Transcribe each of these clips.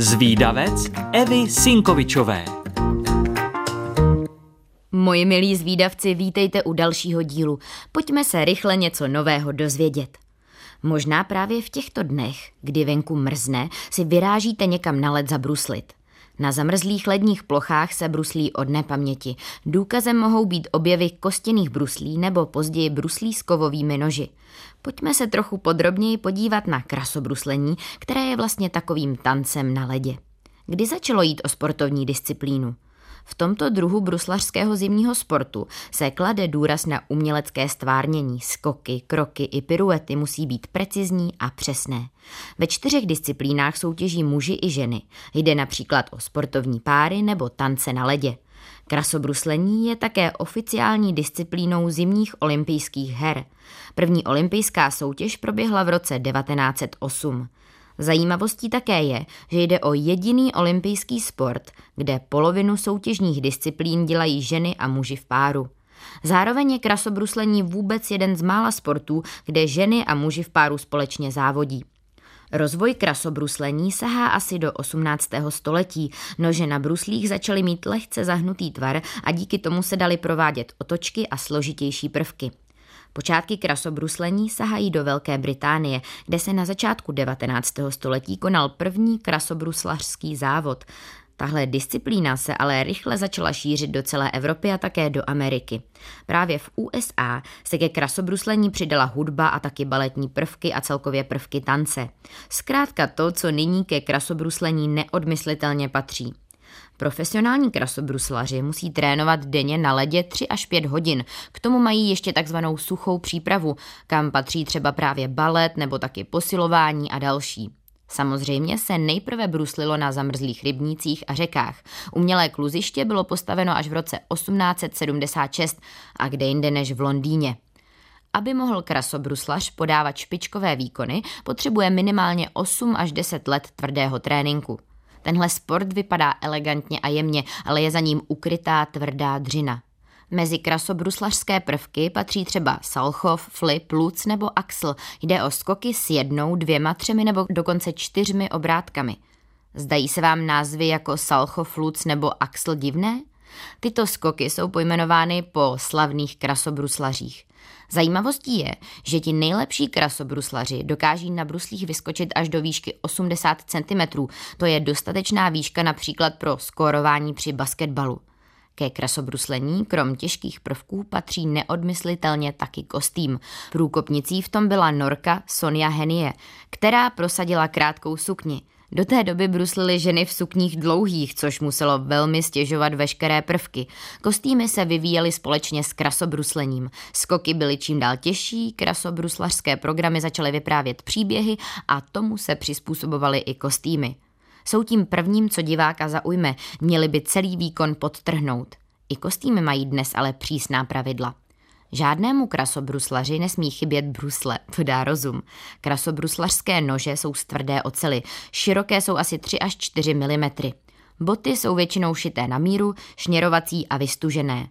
Zvídavec Evy Sinkovičové Moji milí zvídavci, vítejte u dalšího dílu. Pojďme se rychle něco nového dozvědět. Možná právě v těchto dnech, kdy venku mrzne, si vyrážíte někam na led zabruslit. Na zamrzlých ledních plochách se bruslí od nepaměti. Důkazem mohou být objevy kostěných bruslí nebo později bruslí s kovovými noži. Pojďme se trochu podrobněji podívat na krasobruslení, které je vlastně takovým tancem na ledě. Kdy začalo jít o sportovní disciplínu? V tomto druhu bruslařského zimního sportu se klade důraz na umělecké stvárnění, skoky, kroky i piruety musí být precizní a přesné. Ve čtyřech disciplínách soutěží muži i ženy. Jde například o sportovní páry nebo tance na ledě. Krasobruslení je také oficiální disciplínou zimních olympijských her. První olympijská soutěž proběhla v roce 1908. Zajímavostí také je, že jde o jediný olympijský sport, kde polovinu soutěžních disciplín dělají ženy a muži v páru. Zároveň je krasobruslení vůbec jeden z mála sportů, kde ženy a muži v páru společně závodí. Rozvoj krasobruslení sahá asi do 18. století. Nože na bruslích začaly mít lehce zahnutý tvar a díky tomu se daly provádět otočky a složitější prvky. Počátky krasobruslení sahají do Velké Británie, kde se na začátku 19. století konal první krasobruslařský závod. Tahle disciplína se ale rychle začala šířit do celé Evropy a také do Ameriky. Právě v USA se ke krasobruslení přidala hudba a taky baletní prvky a celkově prvky tance. Zkrátka to, co nyní ke krasobruslení neodmyslitelně patří. Profesionální krasobruslaři musí trénovat denně na ledě 3 až 5 hodin. K tomu mají ještě takzvanou suchou přípravu, kam patří třeba právě balet nebo taky posilování a další. Samozřejmě se nejprve bruslilo na zamrzlých rybnících a řekách. Umělé kluziště bylo postaveno až v roce 1876 a kde jinde než v Londýně. Aby mohl krasobruslař podávat špičkové výkony, potřebuje minimálně 8 až 10 let tvrdého tréninku. Tenhle sport vypadá elegantně a jemně, ale je za ním ukrytá tvrdá dřina. Mezi krasobruslařské prvky patří třeba salchov, flip, luc nebo axl. Jde o skoky s jednou, dvěma, třemi nebo dokonce čtyřmi obrátkami. Zdají se vám názvy jako salchov, luc nebo axl divné? Tyto skoky jsou pojmenovány po slavných krasobruslařích. Zajímavostí je, že ti nejlepší krasobruslaři dokáží na bruslích vyskočit až do výšky 80 cm. To je dostatečná výška například pro skórování při basketbalu. Ke krasobruslení, krom těžkých prvků, patří neodmyslitelně taky kostým. Průkopnicí v tom byla norka Sonia Henie, která prosadila krátkou sukni – do té doby bruslily ženy v sukních dlouhých, což muselo velmi stěžovat veškeré prvky. Kostýmy se vyvíjely společně s krasobruslením. Skoky byly čím dál těžší, krasobruslařské programy začaly vyprávět příběhy a tomu se přizpůsobovaly i kostýmy. Jsou tím prvním, co diváka zaujme, měli by celý výkon podtrhnout. I kostýmy mají dnes ale přísná pravidla. Žádnému krasobruslaři nesmí chybět brusle, to dá rozum. Krasobruslařské nože jsou z tvrdé ocely, široké jsou asi 3 až 4 mm. Boty jsou většinou šité na míru, šněrovací a vystužené.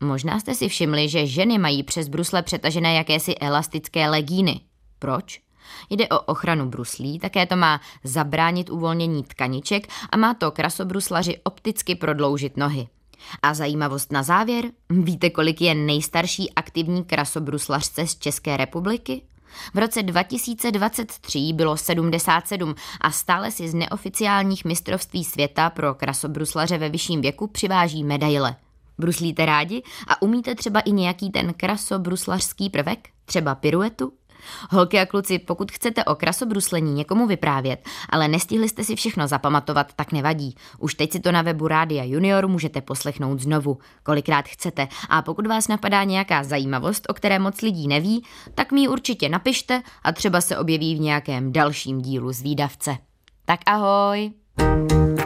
Možná jste si všimli, že ženy mají přes brusle přetažené jakési elastické legíny. Proč? Jde o ochranu bruslí, také to má zabránit uvolnění tkaniček a má to krasobruslaři opticky prodloužit nohy. A zajímavost na závěr, víte, kolik je nejstarší aktivní krasobruslařce z České republiky? V roce 2023 bylo 77 a stále si z neoficiálních mistrovství světa pro krasobruslaře ve vyšším věku přiváží medaile. Bruslíte rádi a umíte třeba i nějaký ten krasobruslařský prvek? Třeba piruetu? Holky a kluci, pokud chcete o krasobruslení někomu vyprávět, ale nestihli jste si všechno zapamatovat, tak nevadí. Už teď si to na webu Rádia Junior můžete poslechnout znovu, kolikrát chcete. A pokud vás napadá nějaká zajímavost, o které moc lidí neví, tak mi ji určitě napište a třeba se objeví v nějakém dalším dílu z výdavce. Tak ahoj! thank you